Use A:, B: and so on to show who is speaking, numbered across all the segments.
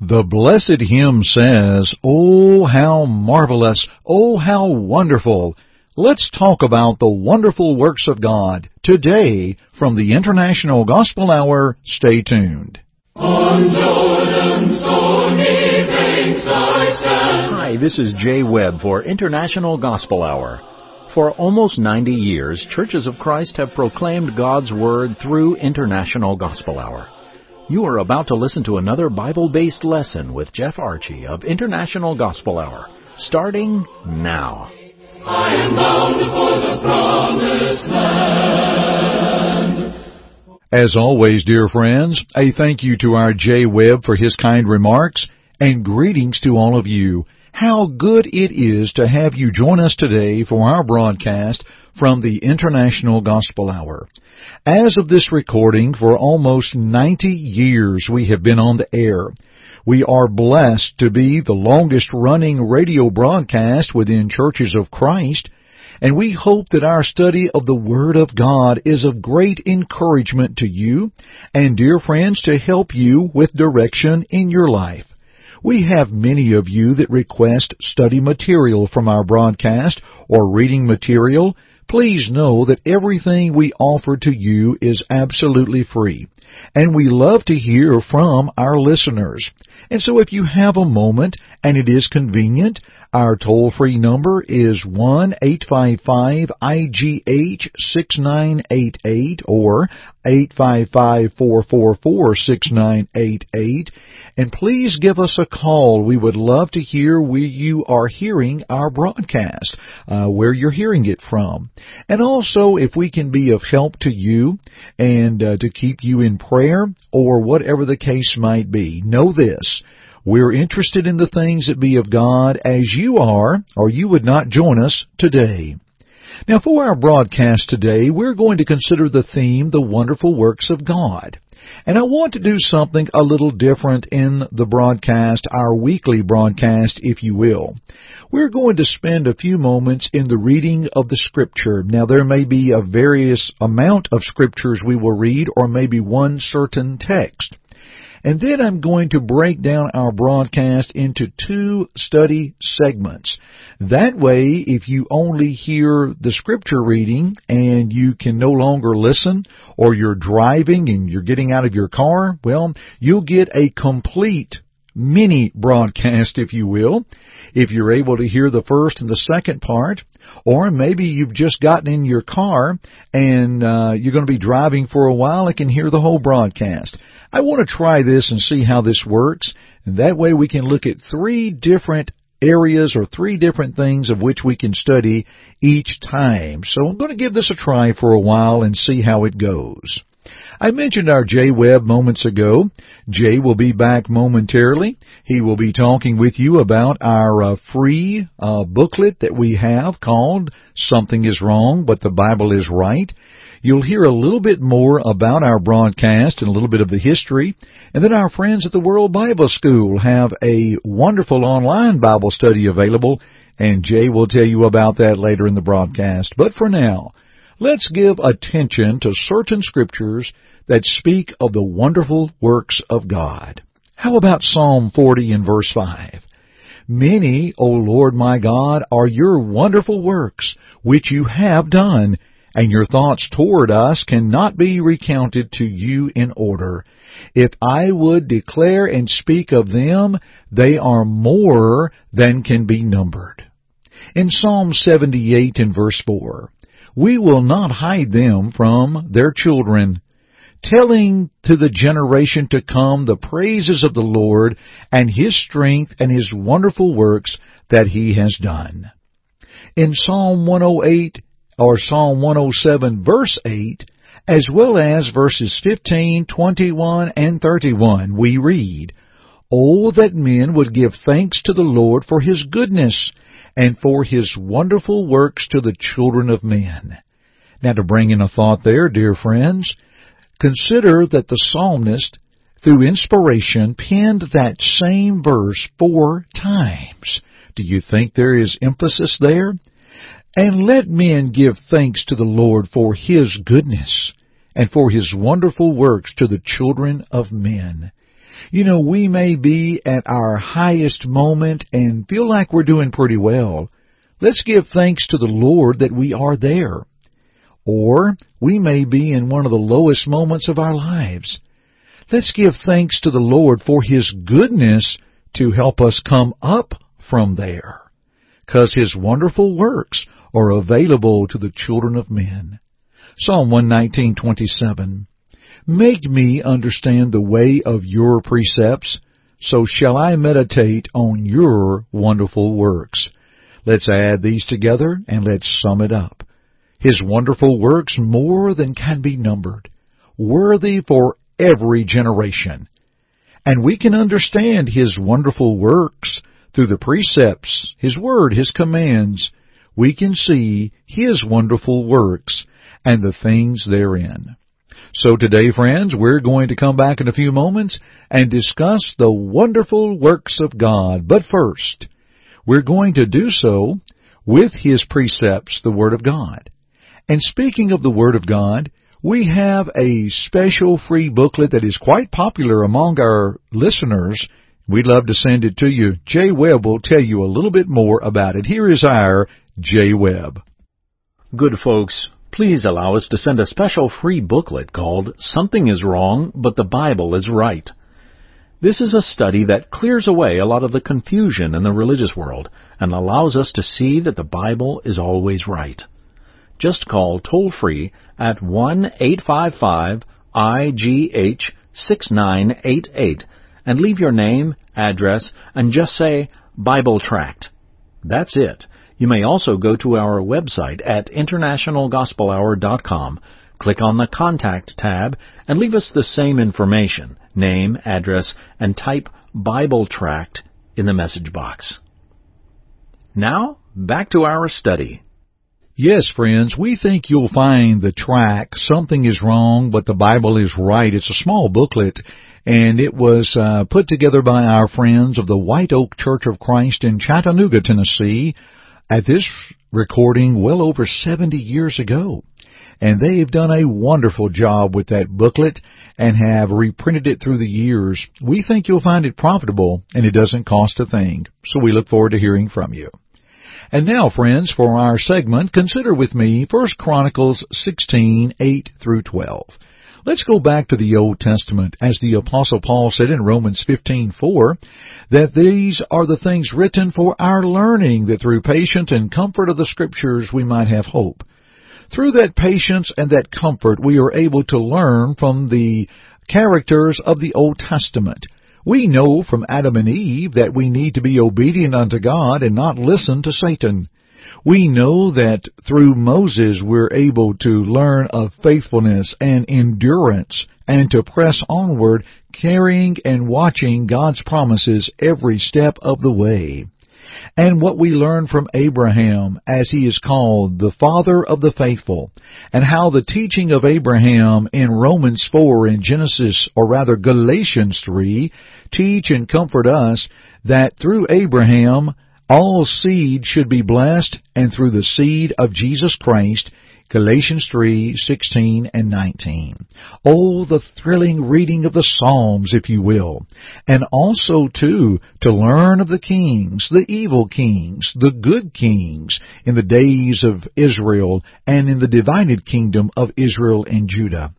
A: The blessed hymn says, Oh, how marvelous! Oh, how wonderful! Let's talk about the wonderful works of God today from the International Gospel Hour. Stay tuned.
B: On Jordan's stormy banks I stand.
C: Hi, this is Jay Webb for International Gospel Hour. For almost 90 years, Churches of Christ have proclaimed God's Word through International Gospel Hour. You are about to listen to another Bible based lesson with Jeff Archie of International Gospel Hour, starting now.
B: I am bound for the promised land.
A: As always, dear friends, a thank you to our Jay Webb for his kind remarks and greetings to all of you. How good it is to have you join us today for our broadcast from the International Gospel Hour. As of this recording, for almost 90 years we have been on the air. We are blessed to be the longest running radio broadcast within Churches of Christ, and we hope that our study of the Word of God is of great encouragement to you and dear friends to help you with direction in your life. We have many of you that request study material from our broadcast or reading material Please know that everything we offer to you is absolutely free. And we love to hear from our listeners. And so if you have a moment and it is convenient, our toll-free number is 1-855-IGH-6988 or 855-444-6988 and please give us a call. We would love to hear where you are hearing our broadcast, uh, where you're hearing it from. And also, if we can be of help to you and uh, to keep you in prayer or whatever the case might be, know this. We're interested in the things that be of God as you are, or you would not join us today. Now for our broadcast today, we're going to consider the theme, the wonderful works of God. And I want to do something a little different in the broadcast, our weekly broadcast, if you will. We're going to spend a few moments in the reading of the scripture. Now there may be a various amount of scriptures we will read or maybe one certain text. And then I'm going to break down our broadcast into two study segments. That way, if you only hear the scripture reading and you can no longer listen, or you're driving and you're getting out of your car, well, you'll get a complete mini broadcast, if you will, if you're able to hear the first and the second part, or maybe you've just gotten in your car and uh, you're going to be driving for a while and can hear the whole broadcast. I want to try this and see how this works, and that way we can look at three different areas or three different things of which we can study each time. So I'm going to give this a try for a while and see how it goes. I mentioned our Jay Webb moments ago. Jay will be back momentarily. He will be talking with you about our uh, free uh, booklet that we have called Something is Wrong, but the Bible is Right. You'll hear a little bit more about our broadcast and a little bit of the history. And then our friends at the World Bible School have a wonderful online Bible study available, and Jay will tell you about that later in the broadcast. But for now, let's give attention to certain scriptures that speak of the wonderful works of God. How about Psalm 40 and verse 5? Many, O Lord my God, are your wonderful works, which you have done, and your thoughts toward us cannot be recounted to you in order. If I would declare and speak of them, they are more than can be numbered. In Psalm 78 and verse 4, we will not hide them from their children, telling to the generation to come the praises of the Lord and His strength and His wonderful works that He has done. In Psalm 108 or Psalm 107 verse 8, as well as verses 15, 21, and 31, we read, Oh, that men would give thanks to the Lord for His goodness and for His wonderful works to the children of men. Now to bring in a thought there, dear friends, consider that the psalmist, through inspiration, penned that same verse four times. Do you think there is emphasis there? And let men give thanks to the Lord for His goodness and for His wonderful works to the children of men. You know, we may be at our highest moment and feel like we're doing pretty well. Let's give thanks to the Lord that we are there. Or we may be in one of the lowest moments of our lives. Let's give thanks to the Lord for His goodness to help us come up from there. Cause His wonderful works are available to the children of men. Psalm 119:27 Make me understand the way of your precepts, so shall I meditate on your wonderful works. Let's add these together and let's sum it up. His wonderful works more than can be numbered, worthy for every generation. And we can understand His wonderful works through the precepts, His Word, His commands. We can see His wonderful works and the things therein. So today, friends, we're going to come back in a few moments and discuss the wonderful works of God. But first, we're going to do so with His precepts, the Word of God. And speaking of the Word of God, we have a special free booklet that is quite popular among our listeners. We'd love to send it to you. Jay Webb will tell you a little bit more about it. Here is our Jay Webb.
C: Good folks, please allow us to send a special free booklet called Something is Wrong, but the Bible is Right. This is a study that clears away a lot of the confusion in the religious world and allows us to see that the Bible is always right. Just call toll free at 1 855 IGH 6988 and leave your name, address, and just say Bible Tract. That's it. You may also go to our website at internationalgospelhour.com, click on the Contact tab, and leave us the same information, name, address, and type Bible Tract in the message box. Now, back to our study.
A: Yes, friends, we think you'll find the track, Something is Wrong, but the Bible is Right. It's a small booklet, and it was uh, put together by our friends of the White Oak Church of Christ in Chattanooga, Tennessee, at this recording well over 70 years ago. And they've done a wonderful job with that booklet and have reprinted it through the years. We think you'll find it profitable and it doesn't cost a thing. So we look forward to hearing from you. And now, friends, for our segment, consider with me 1 Chronicles 16, 8 through 12. Let's go back to the Old Testament, as the Apostle Paul said in Romans 15:4, that these are the things written for our learning, that through patience and comfort of the Scriptures we might have hope. Through that patience and that comfort, we are able to learn from the characters of the Old Testament. We know from Adam and Eve that we need to be obedient unto God and not listen to Satan. We know that through Moses we're able to learn of faithfulness and endurance and to press onward carrying and watching God's promises every step of the way. And what we learn from Abraham as he is called the father of the faithful and how the teaching of Abraham in Romans 4 and Genesis or rather Galatians 3 teach and comfort us that through Abraham all seed should be blessed, and through the seed of Jesus Christ, Galatians 3:16 and 19. Oh, the thrilling reading of the Psalms, if you will. And also, too, to learn of the kings, the evil kings, the good kings, in the days of Israel and in the divided kingdom of Israel and Judah.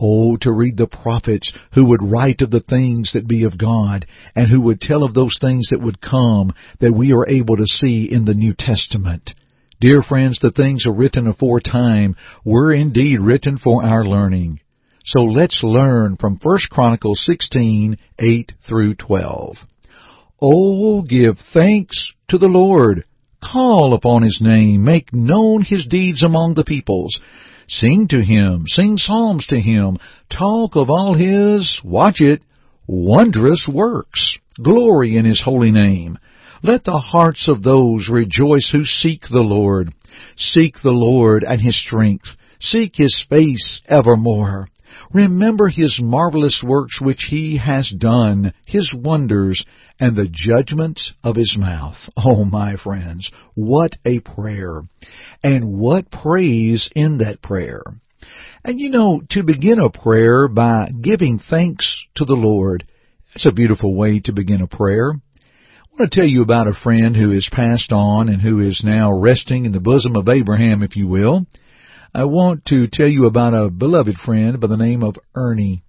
A: Oh, to read the prophets who would write of the things that be of God and who would tell of those things that would come that we are able to see in the New Testament. Dear friends, the things are written aforetime were indeed written for our learning. So let's learn from 1 Chronicles 16, 8 through 12. Oh, give thanks to the Lord. Call upon His name. Make known His deeds among the peoples. Sing to him, sing psalms to him, talk of all his, watch it, wondrous works. Glory in his holy name. Let the hearts of those rejoice who seek the Lord. Seek the Lord and his strength. Seek his face evermore. Remember his marvelous works which he has done, his wonders, and the judgments of his mouth. Oh, my friends, what a prayer. And what praise in that prayer. And you know, to begin a prayer by giving thanks to the Lord, That's a beautiful way to begin a prayer. I want to tell you about a friend who has passed on and who is now resting in the bosom of Abraham, if you will. I want to tell you about a beloved friend by the name of Ernie.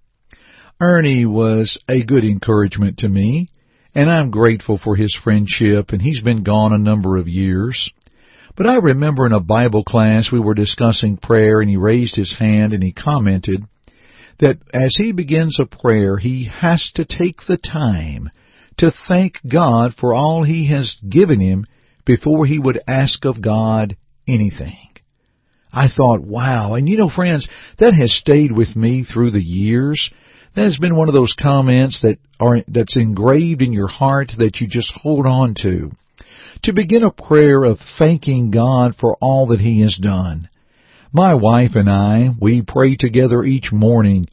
A: Ernie was a good encouragement to me, and I'm grateful for his friendship, and he's been gone a number of years. But I remember in a Bible class we were discussing prayer, and he raised his hand and he commented that as he begins a prayer, he has to take the time to thank God for all he has given him before he would ask of God anything. I thought, wow. And you know, friends, that has stayed with me through the years. That has been one of those comments that are, that's engraved in your heart that you just hold on to. To begin a prayer of thanking God for all that He has done. My wife and I, we pray together each morning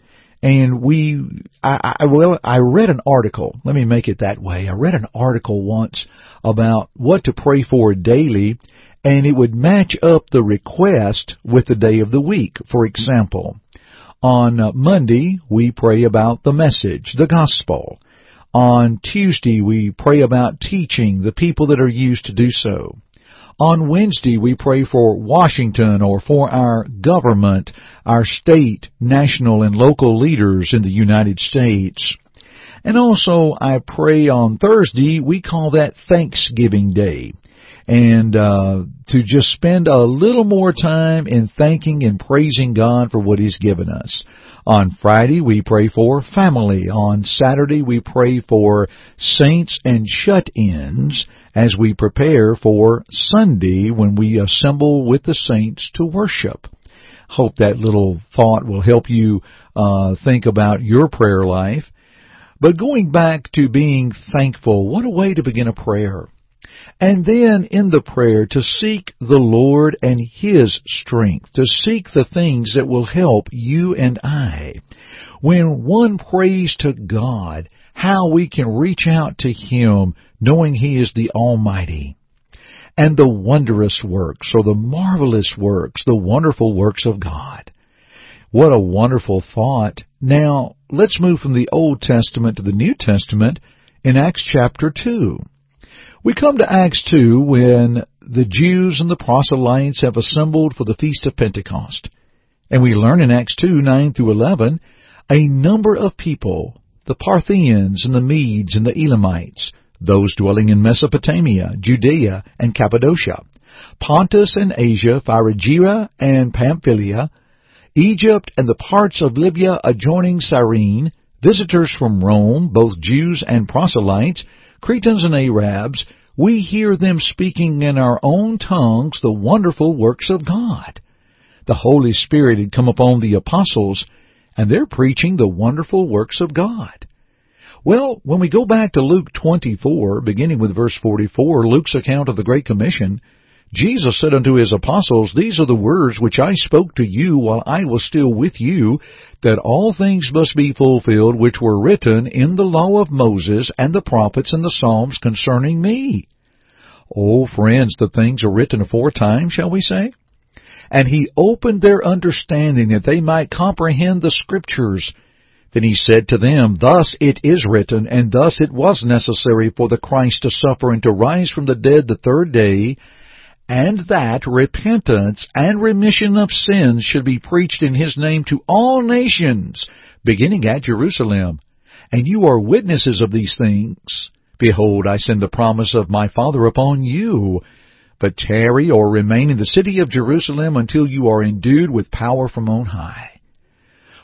A: and we, I, I, well, I read an article. Let me make it that way. I read an article once about what to pray for daily and it would match up the request with the day of the week. For example, on Monday we pray about the message, the gospel. On Tuesday we pray about teaching the people that are used to do so. On Wednesday we pray for Washington or for our government, our state, national and local leaders in the United States. And also I pray on Thursday, we call that Thanksgiving Day and uh, to just spend a little more time in thanking and praising God for what He's given us. On Friday, we pray for family. On Saturday, we pray for saints and shut-ins as we prepare for Sunday when we assemble with the saints to worship. Hope that little thought will help you uh, think about your prayer life. But going back to being thankful, what a way to begin a prayer. And then in the prayer to seek the Lord and His strength, to seek the things that will help you and I. When one prays to God, how we can reach out to Him knowing He is the Almighty. And the wondrous works, or the marvelous works, the wonderful works of God. What a wonderful thought. Now, let's move from the Old Testament to the New Testament in Acts chapter 2. We come to Acts 2 when the Jews and the proselytes have assembled for the Feast of Pentecost. And we learn in Acts 2, 9 through 11, a number of people, the Parthians and the Medes and the Elamites, those dwelling in Mesopotamia, Judea and Cappadocia, Pontus and Asia, Phrygia and Pamphylia, Egypt and the parts of Libya adjoining Cyrene, visitors from Rome, both Jews and proselytes, Cretans and Arabs, we hear them speaking in our own tongues the wonderful works of God. The Holy Spirit had come upon the apostles, and they're preaching the wonderful works of God. Well, when we go back to Luke 24, beginning with verse 44, Luke's account of the Great Commission, Jesus said unto his apostles, These are the words which I spoke to you while I was still with you, that all things must be fulfilled which were written in the law of Moses and the prophets and the Psalms concerning me. Oh, friends, the things are written aforetime, shall we say? And he opened their understanding that they might comprehend the Scriptures. Then he said to them, Thus it is written, and thus it was necessary for the Christ to suffer and to rise from the dead the third day, and that repentance and remission of sins should be preached in his name to all nations, beginning at Jerusalem. And you are witnesses of these things. Behold, I send the promise of my Father upon you. But tarry or remain in the city of Jerusalem until you are endued with power from on high.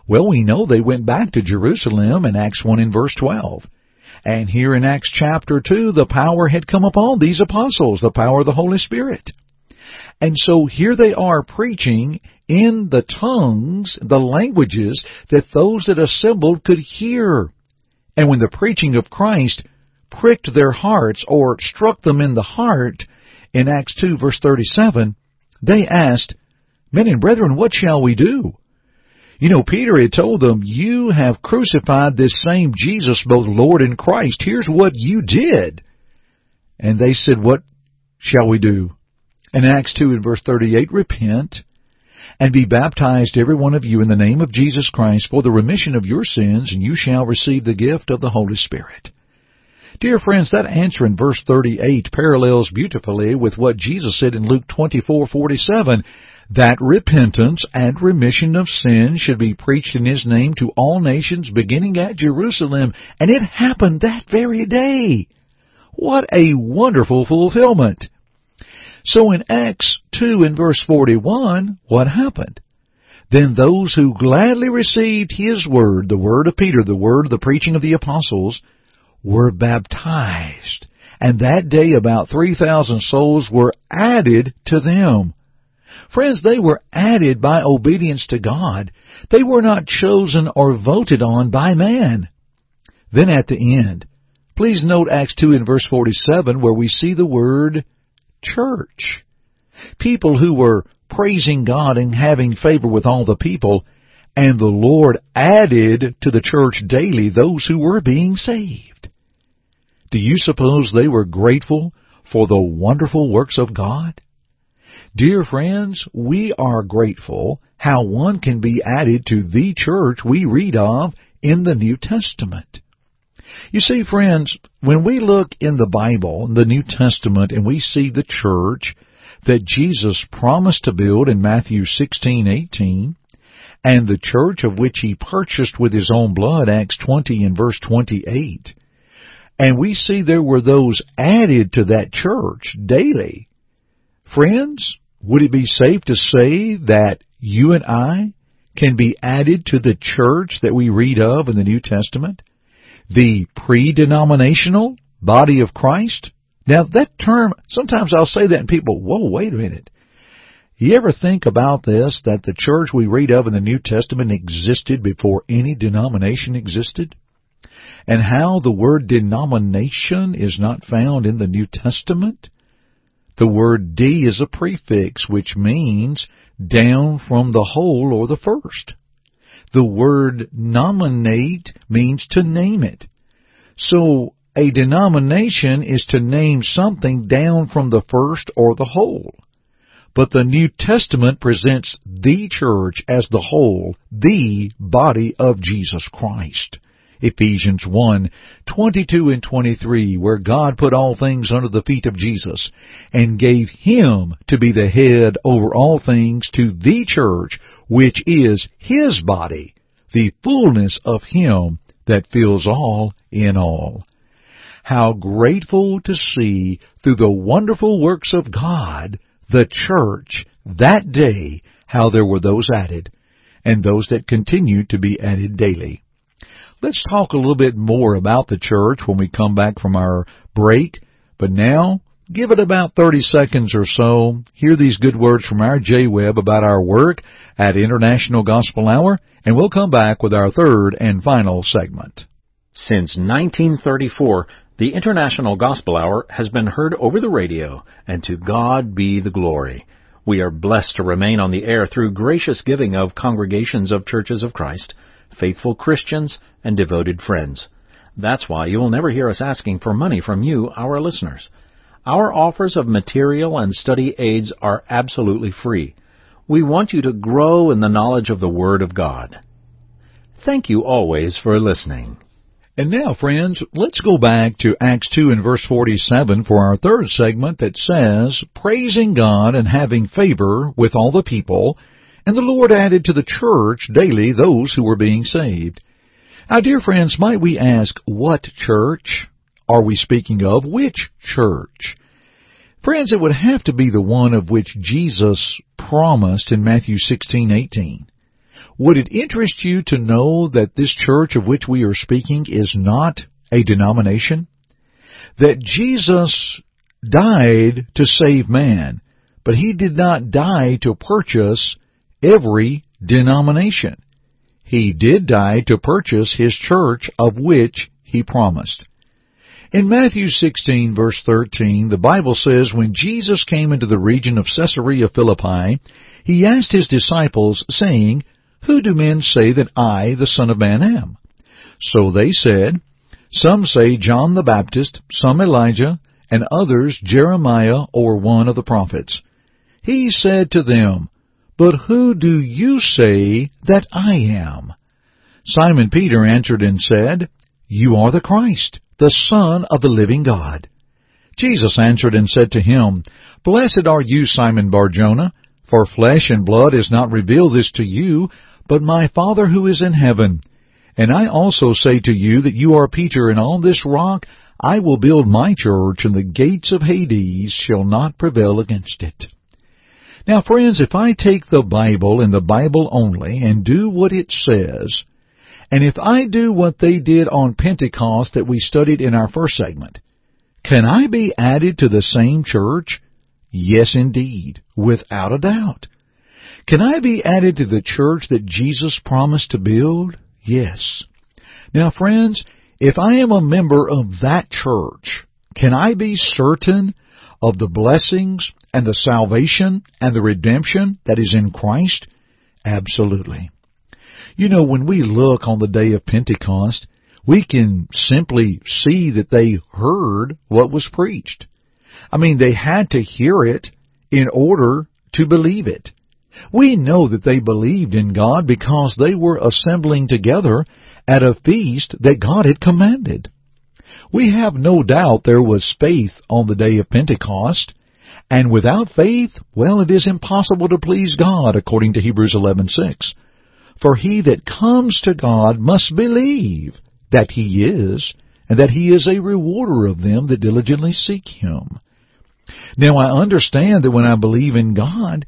A: Well, we know they went back to Jerusalem in Acts 1 in verse 12. And here in Acts chapter 2, the power had come upon these apostles, the power of the Holy Spirit. And so here they are preaching in the tongues, the languages that those that assembled could hear. And when the preaching of Christ pricked their hearts or struck them in the heart in Acts 2 verse 37, they asked, Men and brethren, what shall we do? You know, Peter had told them, You have crucified this same Jesus, both Lord and Christ. Here's what you did. And they said, What shall we do? In Acts 2 and verse 38, repent and be baptized every one of you in the name of Jesus Christ for the remission of your sins, and you shall receive the gift of the Holy Spirit. Dear friends, that answer in verse 38 parallels beautifully with what Jesus said in Luke 24:47 that repentance and remission of sin should be preached in his name to all nations beginning at Jerusalem, and it happened that very day. What a wonderful fulfillment. So in Acts 2 and verse 41, what happened? Then those who gladly received his word, the word of Peter, the word of the preaching of the apostles, were baptized. And that day about 3,000 souls were added to them. Friends, they were added by obedience to God. They were not chosen or voted on by man. Then at the end, please note Acts 2 in verse 47 where we see the word church. People who were praising God and having favor with all the people, and the Lord added to the church daily those who were being saved. Do you suppose they were grateful for the wonderful works of God? Dear friends, we are grateful how one can be added to the church we read of in the New Testament. You see, friends, when we look in the Bible, in the New Testament, and we see the church that Jesus promised to build in Matthew 16:18, and the church of which he purchased with his own blood, Acts 20 and verse 28, and we see there were those added to that church daily. Friends, would it be safe to say that you and I can be added to the church that we read of in the New Testament? The pre-denominational body of Christ? Now that term, sometimes I'll say that and people, whoa, wait a minute. You ever think about this, that the church we read of in the New Testament existed before any denomination existed? And how the word denomination is not found in the New Testament? The word D is a prefix which means down from the whole or the first. The word nominate means to name it. So a denomination is to name something down from the first or the whole. But the New Testament presents the church as the whole, the body of Jesus Christ. Ephesians 1, 22 and 23, where God put all things under the feet of Jesus and gave Him to be the head over all things to the church, which is His body, the fullness of Him that fills all in all. How grateful to see through the wonderful works of God, the church, that day, how there were those added, and those that continue to be added daily. Let's talk a little bit more about the church when we come back from our break. But now, give it about 30 seconds or so. Hear these good words from our Jay Webb about our work at International Gospel Hour, and we'll come back with our third and final segment.
C: Since 1934, the International Gospel Hour has been heard over the radio, and to God be the glory. We are blessed to remain on the air through gracious giving of congregations of churches of Christ faithful Christians, and devoted friends. That's why you will never hear us asking for money from you, our listeners. Our offers of material and study aids are absolutely free. We want you to grow in the knowledge of the Word of God. Thank you always for listening.
A: And now, friends, let's go back to Acts 2 and verse 47 for our third segment that says, Praising God and having favor with all the people, and the Lord added to the church daily those who were being saved. Now, dear friends, might we ask, what church are we speaking of? Which church? Friends, it would have to be the one of which Jesus promised in Matthew 16:18. Would it interest you to know that this church of which we are speaking is not a denomination? That Jesus died to save man, but he did not die to purchase every denomination. He did die to purchase his church of which he promised. In Matthew 16 verse 13, the Bible says, When Jesus came into the region of Caesarea Philippi, he asked his disciples, saying, Who do men say that I, the Son of Man, am? So they said, Some say John the Baptist, some Elijah, and others Jeremiah or one of the prophets. He said to them, But who do you say that I am? Simon Peter answered and said, You are the Christ, the Son of the living God. Jesus answered and said to him, Blessed are you, Simon Barjona, for flesh and blood has not revealed this to you, but my Father who is in heaven. And I also say to you that you are Peter, and on this rock I will build my church, and the gates of Hades shall not prevail against it. Now, friends, if I take the Bible and the Bible only and do what it says, and if I do what they did on Pentecost that we studied in our first segment, can I be added to the same church? Yes, indeed, without a doubt. Can I be added to the church that Jesus promised to build? Yes. Now, friends, if I am a member of that church, can I be certain of the blessings and the salvation and the redemption that is in Christ? Absolutely. You know, when we look on the day of Pentecost, we can simply see that they heard what was preached. I mean, they had to hear it in order to believe it. We know that they believed in God because they were assembling together at a feast that God had commanded. We have no doubt there was faith on the day of Pentecost, and without faith, well, it is impossible to please God, according to Hebrews 11:6. For he that comes to God must believe that he is, and that he is a rewarder of them that diligently seek him. Now I understand that when I believe in God,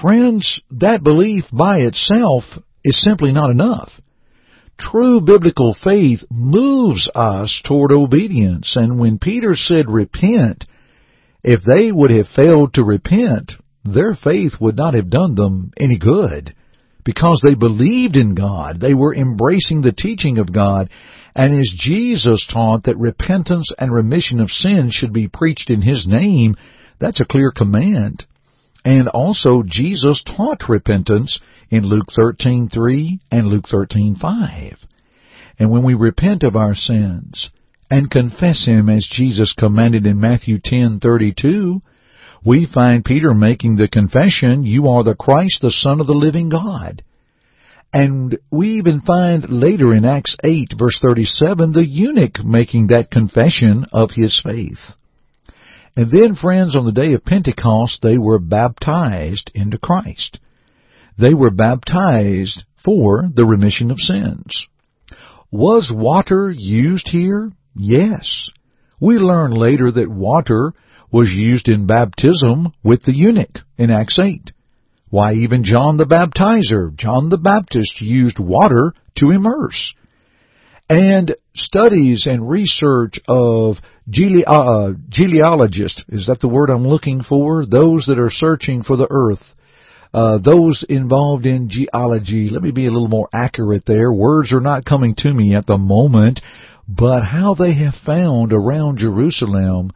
A: friends, that belief by itself is simply not enough. True biblical faith moves us toward obedience, and when Peter said repent, if they would have failed to repent, their faith would not have done them any good because they believed in God. They were embracing the teaching of God. And as Jesus taught that repentance and remission of sins should be preached in His name, that's a clear command. And also Jesus taught repentance in Luke 13:3 and Luke 13:5. And when we repent of our sins and confess him as Jesus commanded in Matthew 10:32, we find Peter making the confession, You are the Christ, the Son of the living God. And we even find later in Acts 8 verse 37 the eunuch making that confession of his faith. And then, friends, on the day of Pentecost, they were baptized into Christ. They were baptized for the remission of sins. Was water used here? Yes. We learn later that water was used in baptism with the eunuch in Acts 8. Why, even John the Baptizer, John the Baptist used water to immerse. And studies and research of gele- uh, geologists, is that the word I'm looking for? Those that are searching for the earth. Uh, those involved in geology, let me be a little more accurate there. Words are not coming to me at the moment, but how they have found around Jerusalem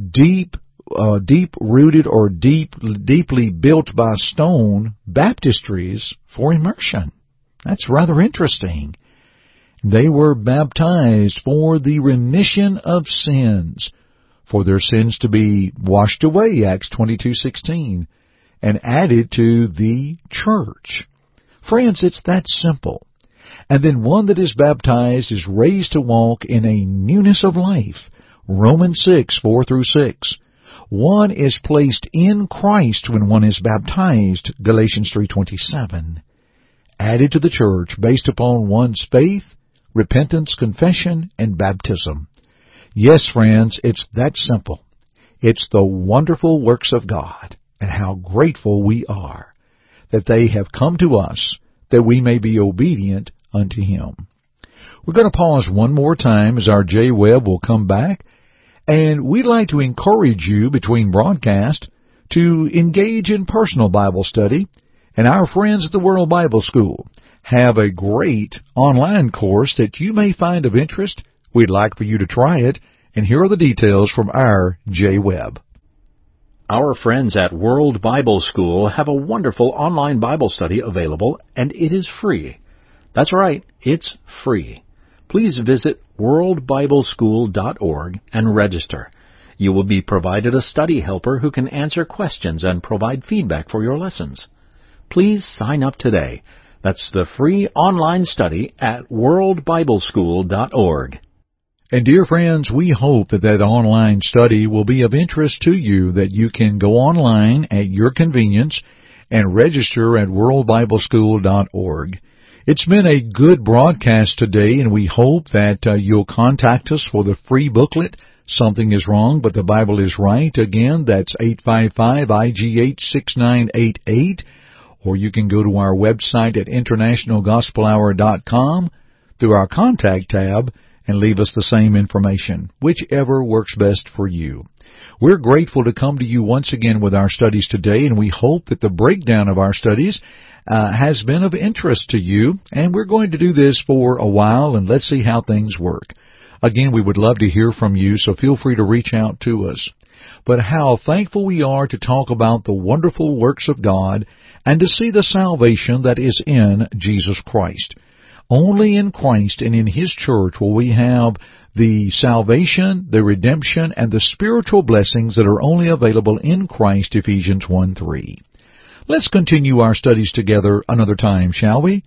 A: deep, uh, deep rooted or deep, deeply built by stone baptistries for immersion. That's rather interesting. They were baptized for the remission of sins, for their sins to be washed away, Acts 22:16, and added to the church. Friends, it's that simple. And then one that is baptized is raised to walk in a newness of life, Romans 6, 4 through 6. One is placed in Christ when one is baptized, Galatians 3.27. Added to the church based upon one's faith, repentance, confession, and baptism. Yes, friends, it's that simple. It's the wonderful works of God, and how grateful we are that they have come to us that we may be obedient unto Him. We're going to pause one more time as our Jay Webb will come back and we'd like to encourage you between broadcast to engage in personal Bible study. And our friends at the World Bible School have a great online course that you may find of interest. We'd like for you to try it. And here are the details from our Jay Webb.
C: Our friends at World Bible School have a wonderful online Bible study available, and it is free. That's right, it's free please visit worldbibleschool.org and register. You will be provided a study helper who can answer questions and provide feedback for your lessons. Please sign up today. That's the free online study at worldbibleschool.org.
A: And dear friends, we hope that that online study will be of interest to you, that you can go online at your convenience and register at worldbibleschool.org. It's been a good broadcast today, and we hope that uh, you'll contact us for the free booklet. Something is wrong, but the Bible is right. Again, that's 855-IGH-6988, or you can go to our website at internationalgospelhour.com through our contact tab and leave us the same information, whichever works best for you. We're grateful to come to you once again with our studies today, and we hope that the breakdown of our studies uh, has been of interest to you, and we're going to do this for a while, and let's see how things work. Again, we would love to hear from you, so feel free to reach out to us. But how thankful we are to talk about the wonderful works of God and to see the salvation that is in Jesus Christ. Only in Christ and in His church will we have the salvation, the redemption, and the spiritual blessings that are only available in Christ, Ephesians 1 3. Let's continue our studies together another time, shall we?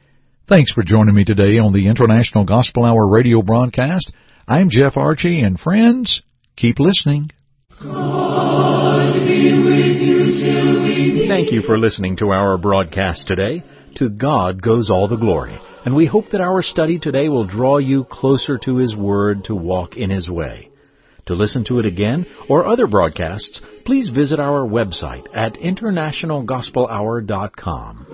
A: Thanks for joining me today on the International Gospel Hour radio broadcast. I'm Jeff Archie, and friends, keep listening.
C: Thank you for listening to our broadcast today. To God goes all the glory. And we hope that our study today will draw you closer to His Word to walk in His way. To listen to it again or other broadcasts, please visit our website at internationalgospelhour.com.